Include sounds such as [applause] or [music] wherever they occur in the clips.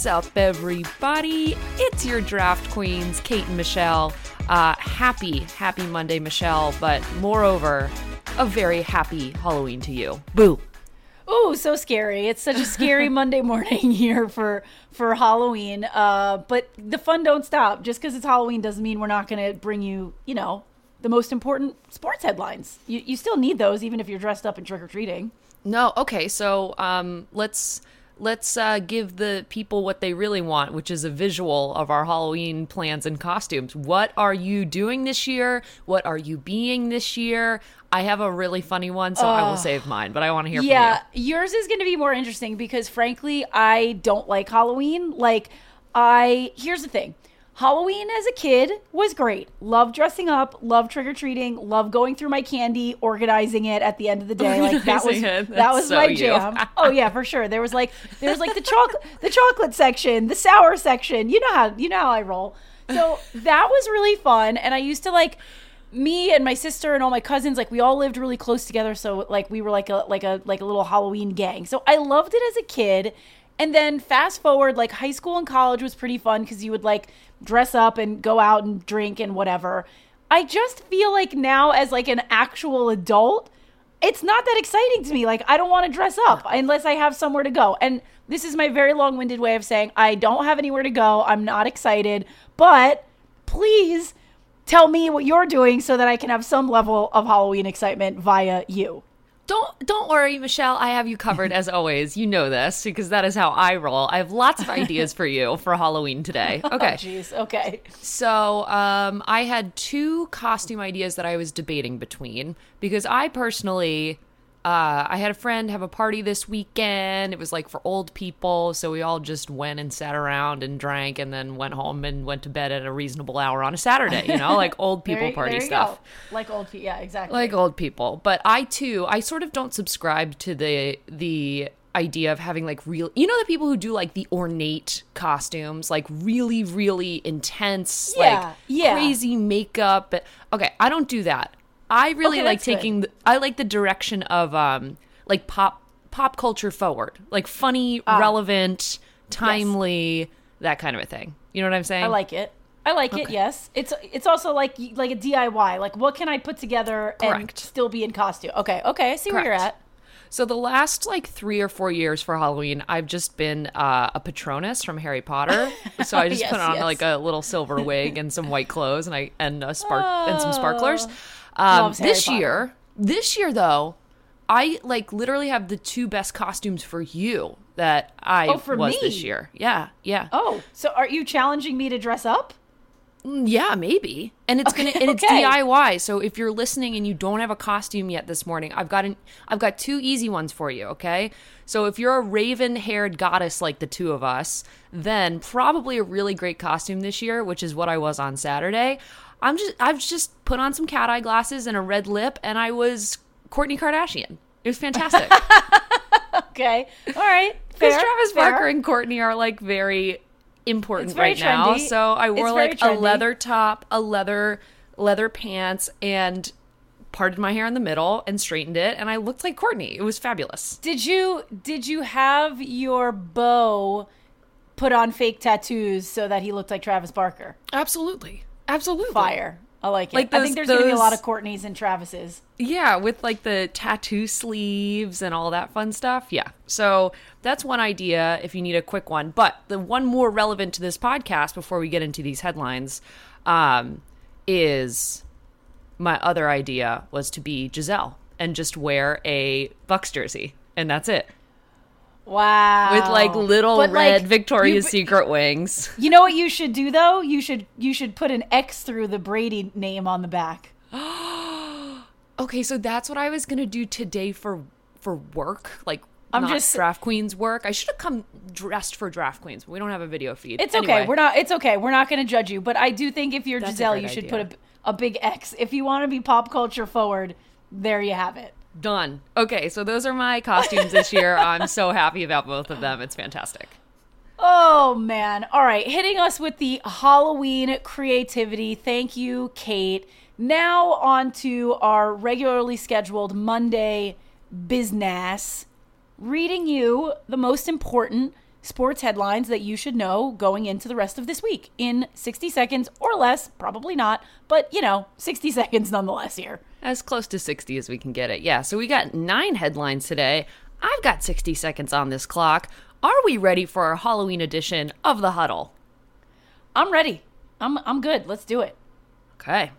What's up, everybody? It's your draft queens, Kate and Michelle. Uh, happy, happy Monday, Michelle, but moreover, a very happy Halloween to you. Boo. Oh, so scary. It's such a scary [laughs] Monday morning here for for Halloween. Uh, but the fun don't stop. Just because it's Halloween doesn't mean we're not going to bring you, you know, the most important sports headlines. You, you still need those even if you're dressed up and trick or treating. No, okay, so um, let's let's uh, give the people what they really want, which is a visual of our Halloween plans and costumes. What are you doing this year? What are you being this year? I have a really funny one, so I will save mine, but I want to hear Yeah, from you. yours is going to be more interesting because frankly, I don't like Halloween. Like, I here's the thing. Halloween as a kid was great. Love dressing up, love trick or treating, love going through my candy, organizing it at the end of the day. Like that was that was so my jam. oh yeah, for sure. There was like there was like the chocolate the chocolate section, the sour section. You know how you know how I roll. So that was really fun and I used to like me and my sister and all my cousins like we all lived really close together so like we were like a like a like a little halloween gang so i loved it as a kid and then fast forward like high school and college was pretty fun because you would like dress up and go out and drink and whatever. I just feel like now as like an actual adult it's not that exciting to me. Like i don't want to dress up unless i have somewhere to go. And this is my very long-winded way of saying i don't have anywhere to go. I'm not excited. But please tell me what you're doing so that I can have some level of Halloween excitement via you. Don't don't worry, Michelle. I have you covered as always. You know this because that is how I roll. I have lots of ideas for you for Halloween today. [laughs] Okay. Jeez. Okay. So um, I had two costume ideas that I was debating between because I personally, uh, I had a friend have a party this weekend. It was like for old people, so we all just went and sat around and drank, and then went home and went to bed at a reasonable hour on a Saturday. You know, like old [laughs] people There- party there stuff go. Like old people. Yeah. Exactly. like old people but i too i sort of don't subscribe to the the idea of having like real you know the people who do like the ornate costumes like really really intense Yeah, like yeah. crazy makeup okay i don't do that i really Okay, like taking the, i like the direction of um like pop pop culture forward like funny Ah. relevant timely that kind of a thing you know what i'm saying I like it. I like it. Yes. It's it's also like like a DIY. Like what can I put together and still be in costume? Okay. Okay. I see where you're at. So the last like three or four years for Halloween, I've just been uh, a Patronus from Harry Potter. [laughs] So I just Yes, put on yes. like a little silver wig and some white clothes, and I and a spark and some sparklers. Um, this Potter. year, this year though, I like literally have the two best costumes for you that I Oh, for was me? this year. Yeah, yeah, Oh, so are you challenging me to dress up? yeah, maybe. And it's Okay, gonna and it's okay. DIY. So if you're listening and you don't have a costume yet this morning, I've got an I've got two easy ones for you, okay? So if you're a raven-haired goddess like the two of us, then probably a really great costume this year, which is what I was on Saturday. I'm just I've just put on some cat eye glasses and a red lip and I was Kourtney Kardashian. It was fantastic. [laughs] Okay. All right. Because Travis fair. Barker and Kourtney are like very important very right now. So I wore like a leather top, a leather leather pants, and parted my hair in the middle and straightened it, and I looked like Kourtney. It was fabulous. Did you did you have your beau put on fake tattoos so that he looked like Travis Barker? Absolutely, absolutely. Fire. I like it. Like I think there's going to be a lot of Kourtneys and Travises. Yeah, with like the tattoo sleeves and all that fun stuff. Yeah. So that's one idea if you need a quick one. But the one more relevant to this podcast before we get into these headlines um, is my other idea was to be Gisele and just wear a Bucs jersey. And that's it. Wow. With like little But, red like, Victoria's you- Secret wings. You know what you should do though? You should you should put an X through the Brady name on the back. [gasps] Okay, so that's what I was gonna do today for for work, like I'm not just- draft queens work. I should have come dressed for draft queens, but we don't have a video feed. It's Anyway, okay. We're not. It's okay. We're not going to judge you. But I do think if you're That's Gisele, you should idea. put a, a big X. If you want to be pop culture forward, there you have it. Done. Okay, so those are my costumes this year. [laughs] I'm so happy about both of them. It's fantastic. Oh man. All right, hitting us with the Halloween creativity. Thank you, Kate. Now on to our regularly scheduled Monday business. Reading you the most important sports headlines that you should know going into the rest of this week in 60 seconds or less. Probably not, but you know, 60 seconds nonetheless here. As close to 60 as we can get it. Yeah, so we got nine headlines today. I've got 60 seconds on this clock. Are we ready for our Halloween edition of The Huddle? I'm ready. I'm, I'm good. Let's do it. Okay.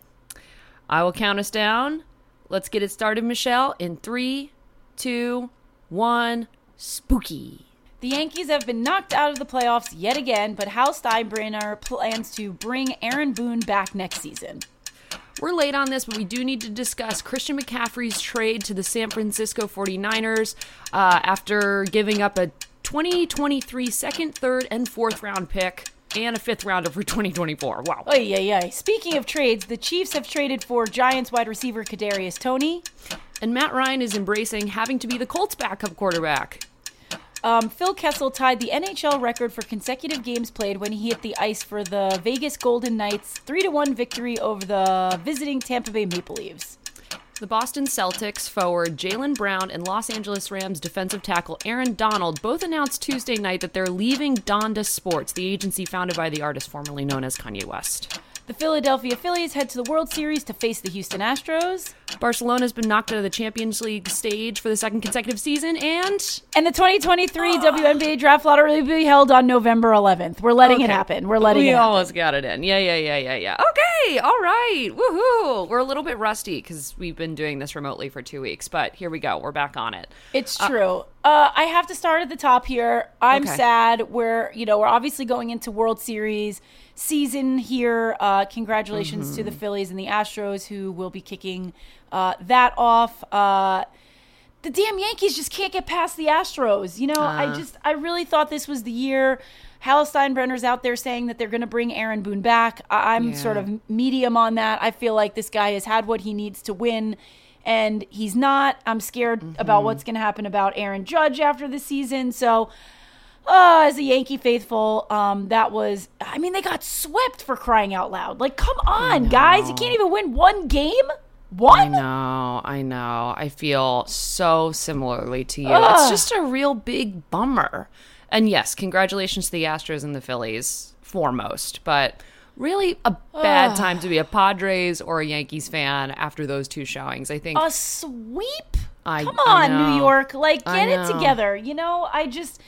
I will count us down. Let's get it started, Michelle, in three, two, one. Spooky. The Yankees have been knocked out of the playoffs yet again, but Hal Steinbrenner plans to bring Aaron Boone back next season. We're late on this, but we do need to discuss Christian McCaffrey's trade to the San Francisco 49ers uh, after giving up a 2023 second, third, and fourth round pick and a fifth rounder for 2024. Wow. Oh yeah, yeah. Speaking of trades, the Chiefs have traded for Giants wide receiver Kadarius Toney, and Matt Ryan is embracing having to be the Colts backup quarterback. Um, Phil Kessel tied the NHL record for consecutive games played when he hit the ice for the Vegas Golden Knights' 3 1 victory over the visiting Tampa Bay Maple Leafs. The Boston Celtics forward Jaylen Brown and Los Angeles Rams defensive tackle Aaron Donald both announced Tuesday night that they're leaving Donda Sports, the agency founded by the artist formerly known as Kanye West. The Philadelphia Phillies head to the World Series to face the Houston Astros. Barcelona's been knocked out of the Champions League stage for the second consecutive season, and and the 2023 WNBA draft lottery will be held on November 11th. We're letting okay. it happen. We're letting we it. We almost got it in. Yeah, yeah, yeah, yeah, yeah. Okay, all right, woohoo! We're a little bit rusty because we've been doing this remotely for two weeks, but here we go. We're back on it. It's true. Uh, uh, I have to start at the top here. I'm okay. sad. We're you know we're obviously going into World Series season here. Uh, congratulations mm-hmm. to the mm-hmm. Phillies and the Astros who will be kicking uh, that off. Uh, the damn Yankees just can't get past the Astros. You know, I uh-huh. just I really thought this was the year. Hal Steinbrenner's out there saying that they're going to bring Aaron Boone back. I- am yeah. sort of medium on that. I feel like this guy has had what he needs to win and he's not. I'm scared mm-hmm. about what's going to happen about Aaron Judge after the season. So uh, as a Yankee faithful, um, that was, I mean, they got swept for crying out loud. Like, come on, guys. You can't even win one game? One? I know, I know. I feel so similarly to you. Ugh. It's just a real big bummer. And yes, congratulations to the Astros and the Phillies foremost, but really a bad time to be a Padres or a Yankees fan after those two showings. I think a sweep. I, Come on, New York, like get it together. You know, I just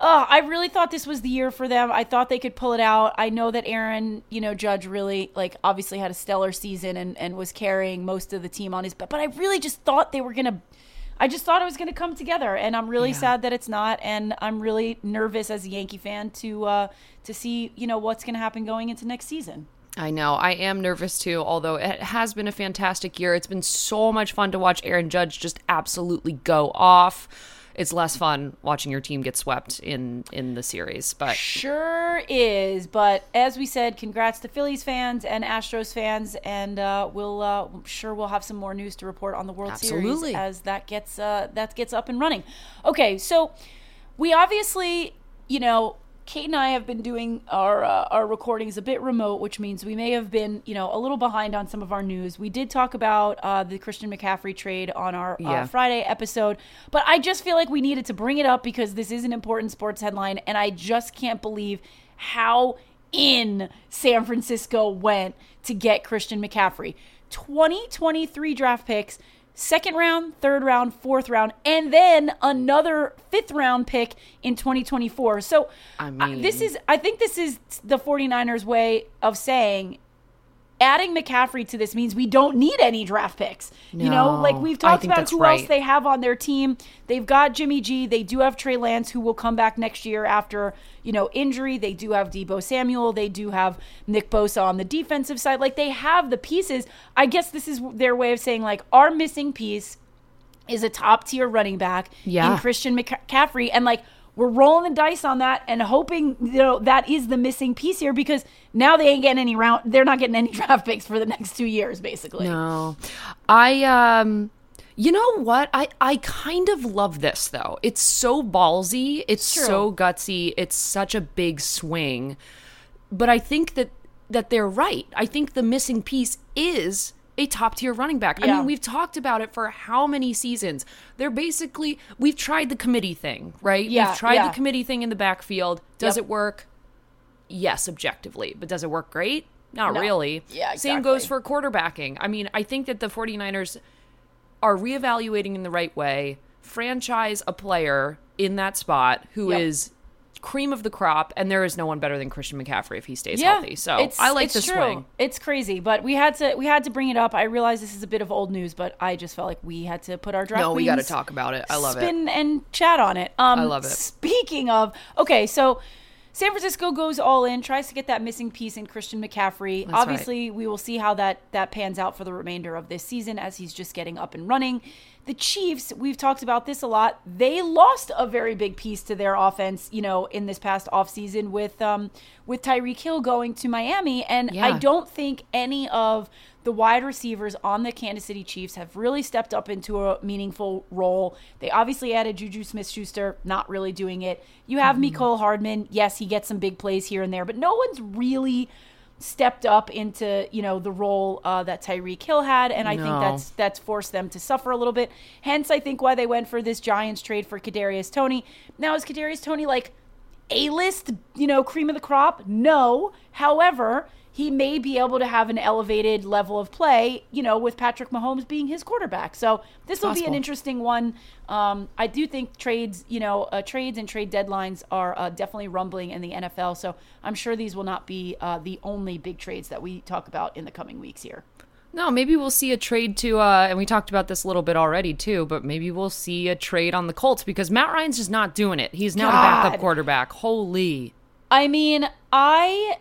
oh, I really thought this was the year for them. I thought they could pull it out. I know that Aaron, you know, Judge really like obviously had a stellar season and, and was carrying most of the team on his but but I really just thought they were gonna I just thought it was gonna come together and I'm really yeah. sad that it's not and I'm really nervous as a Yankee fan to uh to see, you know, what's gonna happen going into next season. I know. I am nervous too, although it has been a fantastic year. It's been so much fun to watch Aaron Judge just absolutely go off it's less fun watching your team get swept in in the series. But sure is. But as we said, congrats to Phillies fans and Astros fans, and uh, we'll uh, sure we'll have some more news to report on the World Absolutely. Series as that gets uh, that gets up and running. Okay, so we obviously you know Kate and I have been doing our uh, our recordings a bit remote, which means we may have been, you know, a little behind on some of our news. We did talk about uh, the Christian McCaffrey trade on our uh, yeah. uh, Friday episode, but I just feel like we needed to bring it up because this is an important sports headline, and I just can't believe how in San Francisco went to get Christian McCaffrey. 2023 draft picks second round, third round, fourth round, and then another fifth round pick in 2024. So I mean, this is I think this is the 49ers way of saying adding McCaffrey to this means we don't need any draft picks. No, you know, like we've talked about who right. else they have on their team. They've got Jimmy G. They do have Trey Lance, who will come back next year after you know injury. They do have Deebo Samuel. They do have Nick Bosa on the defensive side. Like they have the pieces. I guess this is their way of saying like our missing piece is a top tier running back yeah. in Christian McCaffrey, and like we're rolling the dice on that and hoping you know that is the missing piece here because now they ain't getting any round they're not getting any [laughs] draft picks for the next two years basically. No. I um you know what? I i kind of love this though. It's so ballsy. It's so gutsy. It's such a big swing. But i think that that they're right. I think the missing piece is a top tier running back. I mean, we've talked about it for how many seasons? They're basically, we've tried the committee thing, right? Yeah, We've tried yeah. the committee thing in the backfield. Does Yep. it work? Yes, objectively. But does it work great? Not No. really. Yeah, Same goes for quarterbacking. I mean, I think that the 49ers are reevaluating in the right way, franchise a player in that spot who is Yep. Cream of the crop, and there is no one better than Christian McCaffrey if he stays yeah, healthy. So it's- I like it's the true. swing. It's crazy, but we had to we had to bring it up. I realize this is a bit of old news, but I just felt like we had to put our draft. No, we got to talk about it. I love it. spin and chat on it. Um, I love it. Speaking of, okay, so San Francisco goes all in, tries to get that missing piece in Christian McCaffrey. right. Obviously, we will see how that that pans out for the remainder of this season as he's just getting up and running. The Chiefs, we've talked about this a lot. They lost a very big piece to their offense, you know, in this past offseason with um with Tyreek Hill going to Miami, and I don't think any of the wide receivers on the Kansas City Chiefs have really stepped up into a meaningful role. They obviously added Juju Smith Schuster, not really doing it. You have Mecole Hardman. Yes, he gets some big plays here and there, but no one's really stepped up into you know the role uh, that Tyreek Hill had, and I think that's that's forced them to suffer a little bit. Hence, I think why they went for this Giants trade for Kadarius Toney. Now, is Kadarius Toney like a list, you know, cream of the crop? No. However, he may be able to have an elevated level of play, you know, with Patrick Mahomes being his quarterback. So this will be an interesting one. Um, I do think trades, you know, uh, trades and trade deadlines are uh, definitely rumbling in the NFL. So I'm sure these will not be uh, the only big trades that we talk about in the coming weeks here. No, maybe we'll see a trade to, uh, and we talked about this a little bit already too, but maybe we'll see a trade on the Colts because Matt Ryan's just not doing it. He's now the backup quarterback. Holy. I mean, I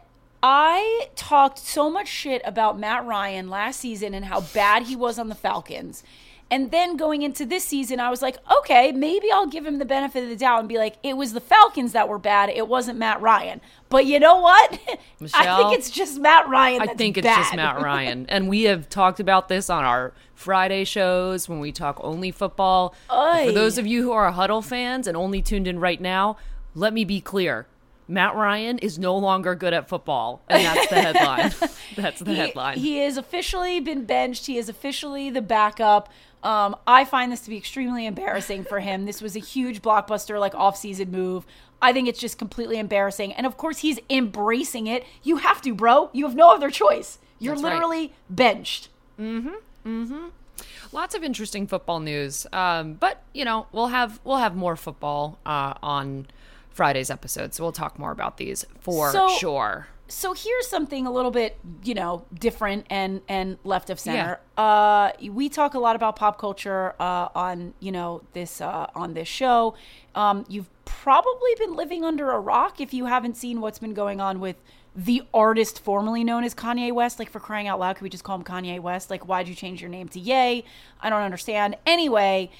I talked so much shit about Matt Ryan last season and how bad he was on the Falcons. And then going into this season, I was like, okay, maybe I'll give him the benefit of the doubt and be like, it was the Falcons that were bad. It wasn't Matt Ryan. But you know what? [laughs] I think it's just Matt Ryan. I think it's bad. just Matt Ryan. [laughs] and we have talked about this on our Friday shows when we talk only football. Oy. For those of you who are Huddle fans and only tuned in right now, let me be clear. Matt Ryan is no longer good at football. And that's the headline. [laughs] [laughs] that's the he, headline. He has officially been benched. He is officially the backup. Um, I find this to be extremely embarrassing for him. This was a huge blockbuster, like off-season move. I think it's just completely embarrassing. And of course, he's embracing it. You have to, bro. You have no other choice. You're That's right. literally benched. Lots of interesting football news. Um, but you know, we'll have we'll have more football uh, on Friday's episode, so we'll talk more about these for So- sure. So here's something a little bit, you know, different and and left of center. Uh, we talk a lot about pop culture uh, on you know this uh, on this show. Um, you've probably been living under a rock if you haven't seen what's been going on with the artist formerly known as Kanye West. Like for crying out loud, could we just call him Kanye West? Like why'd you change your name to Ye? I don't understand. Anyway,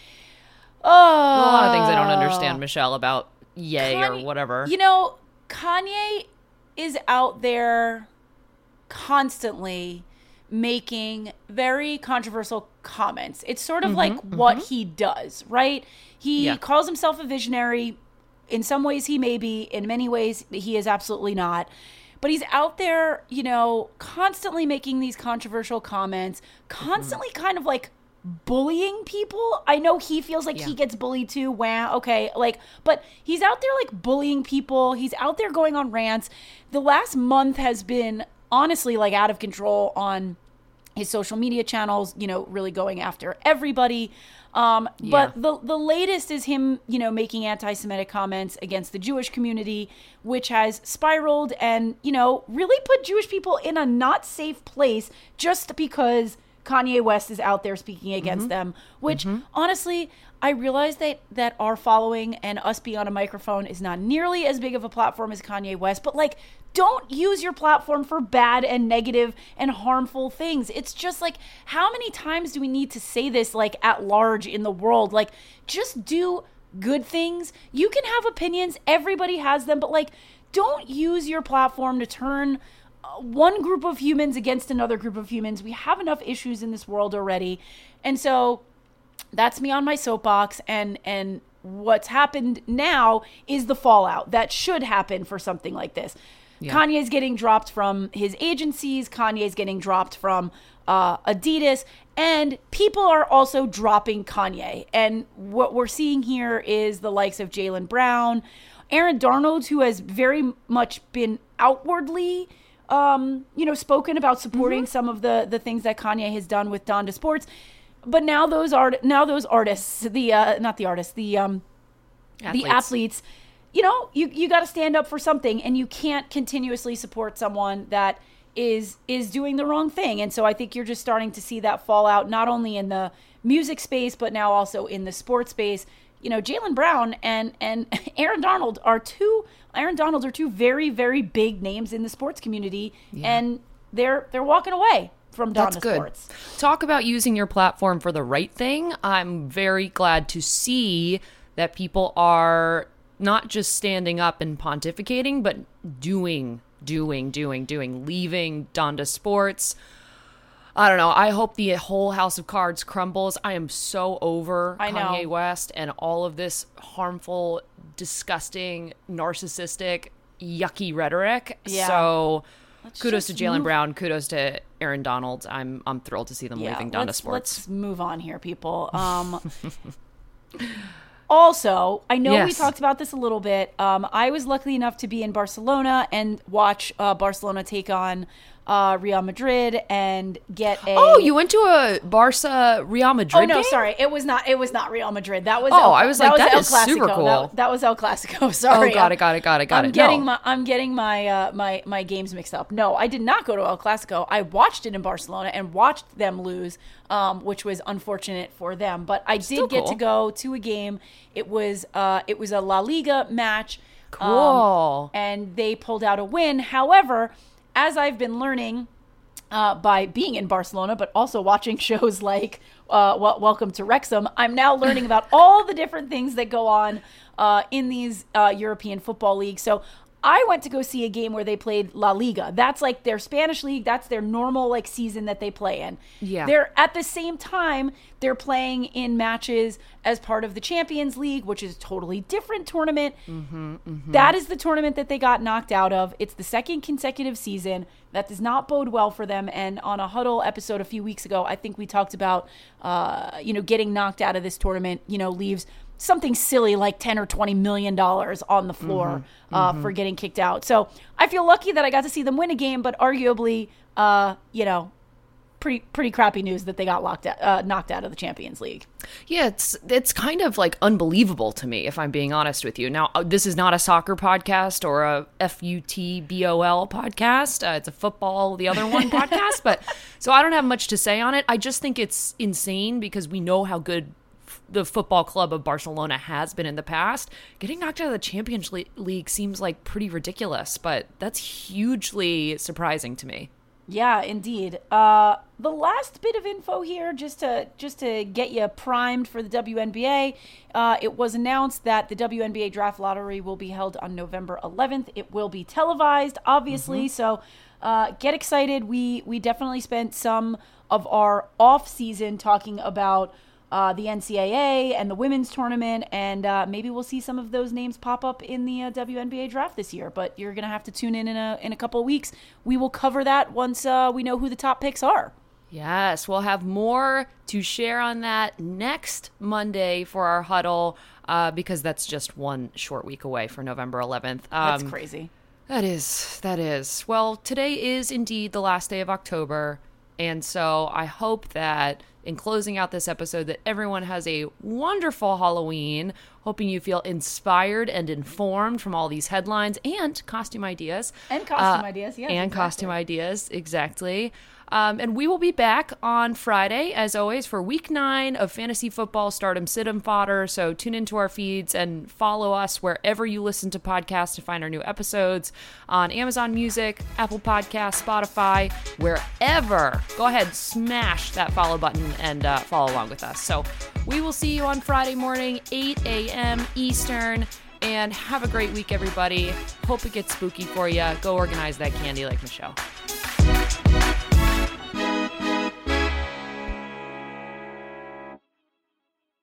uh, a lot of things I don't understand, Michelle, about Ye or whatever. You know, Kanye is out there constantly making very controversial comments. It's sort of like what he does, right? He Mm-hmm, Yeah. calls himself a visionary. In some ways, he may be. In many ways, he is absolutely not. But he's out there, you know, constantly making these controversial comments, constantly kind of like bullying people. I know he feels like he gets bullied too. Wow, okay, like, but he's out there like bullying people. He's out there going on rants. The last month has been honestly like out of control on his social media channels, you know, really going after everybody. Um, But the the latest is him, you know, making anti-Semitic comments against the Jewish community, which has spiraled and you know really put Jewish people in a not safe place just because Kanye West is out there speaking against mm-hmm. them. Which mm-hmm. honestly, I realize that that our following and us being on a microphone is not nearly as big of a platform as Kanye West, but like don't use your platform for bad and negative and harmful things. It's just like how many times do we need to say this like at large in the world? Like just do good things. You can have opinions, everybody has them, but like don't use your platform to turn one group of humans against another group of humans. We have enough issues in this world already. And so that's me on my soapbox and and what's happened now is the fallout that should happen for something like this Kanye's getting dropped from his agencies. Kanye's getting dropped from uh, Adidas, and people are also dropping Kanye. And what we're seeing here is the likes of Jaylen Brown, Aaron Darnold, who has very much been outwardly um, you know, spoken about supporting some of the the things that Kanye has done with Donda Sports. But now those art now those artists, the uh, not the artists, the um, the athletes, you know, you you got to stand up for something, and you can't continuously support someone that is is doing the wrong thing. And so I think you're just starting to see that fallout not only in the music space, but now also in the sports space. You know, Jaylen Brown and and [laughs] Aaron Donald are two Aaron Donald are two very very big names in the sports community, and they're they're walking away from Donda That's good. Sports. Talk about using your platform for the right thing. I'm very glad to see that people are not just standing up and pontificating, but doing, doing, doing, doing, leaving Donda Sports. I don't know. I hope the whole house of cards crumbles. I am so over I know. Kanye West and all of this harmful, disgusting, narcissistic, yucky rhetoric. Yeah. So kudos to Jaylen Brown. Kudos to Aaron Donald. I'm I'm thrilled to see them leaving Donda let's, Sports. Let's move on here, people. [laughs] Um, also, I know we talked about this a little bit. Um, I was lucky enough to be in Barcelona and watch uh, Barcelona take on uh, Real Madrid and get a. Oh, you went to a Barca Real Madrid Oh no, game? sorry. It was not. It was not Real Madrid. That was. Oh, El, I was like, that El is super cool. That, that was El Clasico. [laughs] Sorry. Oh, got it, got it, got it, got I'm it. getting No. my. I'm getting my uh, my my games mixed up. No, I did not go to El Clasico. I watched it in Barcelona and watched them lose, um, which was unfortunate for them. But I did Still get cool. to go to a game. It was uh, it was a La Liga match. um, Cool. and they pulled out a win. However, as I've been learning uh, by being in Barcelona, but also watching [laughs] shows like uh, Wel- Welcome to Wrexham, I'm now learning about all the different things that go on uh, in these uh, European football leagues. So I went to go see a game where they played La Liga. That's like their Spanish league. That's their normal like season that they play in. Yeah. They're at the same time they're playing in matches as part of the Champions League, which is a totally different tournament. That is the tournament that they got knocked out of. It's the second consecutive season. That does not bode well for them. And on a huddle episode a few weeks ago, I think we talked about, uh, you know, getting knocked out of this tournament. You know, leaves something silly like ten or twenty million dollars on the floor Uh, for getting kicked out. So I feel lucky that I got to see them win a game, but arguably, uh, you know. Pretty, pretty crappy news that they got locked out, uh, knocked out of the Champions League. Yeah, it's it's kind of like unbelievable to me if I'm being honest with you. Now, uh, this is not a soccer podcast or a F U T B O L podcast. Uh, it's a football, the other one [laughs] podcast, but so I don't have much to say on it. I just think it's insane because we know how good the football club of Barcelona has been in the past. Getting knocked out of the Champions League seems like pretty ridiculous, but that's hugely surprising to me. Yeah, indeed. Uh, the last bit of info here, just to just to get you primed for the WNBA, uh, it was announced that the WNBA draft lottery will be held on November 11th. It will be televised, obviously. So uh, get excited. We we definitely spent some of our off season talking about. Uh, the NCAA and the women's tournament, and uh, maybe we'll see some of those names pop up in the uh, WNBA draft this year. But you're gonna have to tune in in a in a couple of weeks. We will cover that once uh, we know who the top picks are. Yes, we'll have more to share on that next Monday for our huddle uh, because that's just one short week away for November 11th. That's Um, crazy. That is, that is. Well, today is indeed the last day of October. And so I hope that in closing out this episode that everyone has a wonderful Halloween, hoping you feel inspired and informed from all these headlines and costume ideas. And costume ideas, yes, And exactly. costume ideas, exactly. Um, and we will be back on Friday, as always, for week nine of Fantasy Football Stardom Sid'em Fodder. So tune into our feeds and follow us wherever you listen to podcasts to find our new episodes on Amazon Music, Apple Podcasts, Spotify, wherever. Go ahead, smash that follow button and uh, follow along with us. So we will see you on Friday morning, 8 a.m. Eastern. And have a great week, everybody. Hope it gets spooky for you. Go organize that candy like Michelle.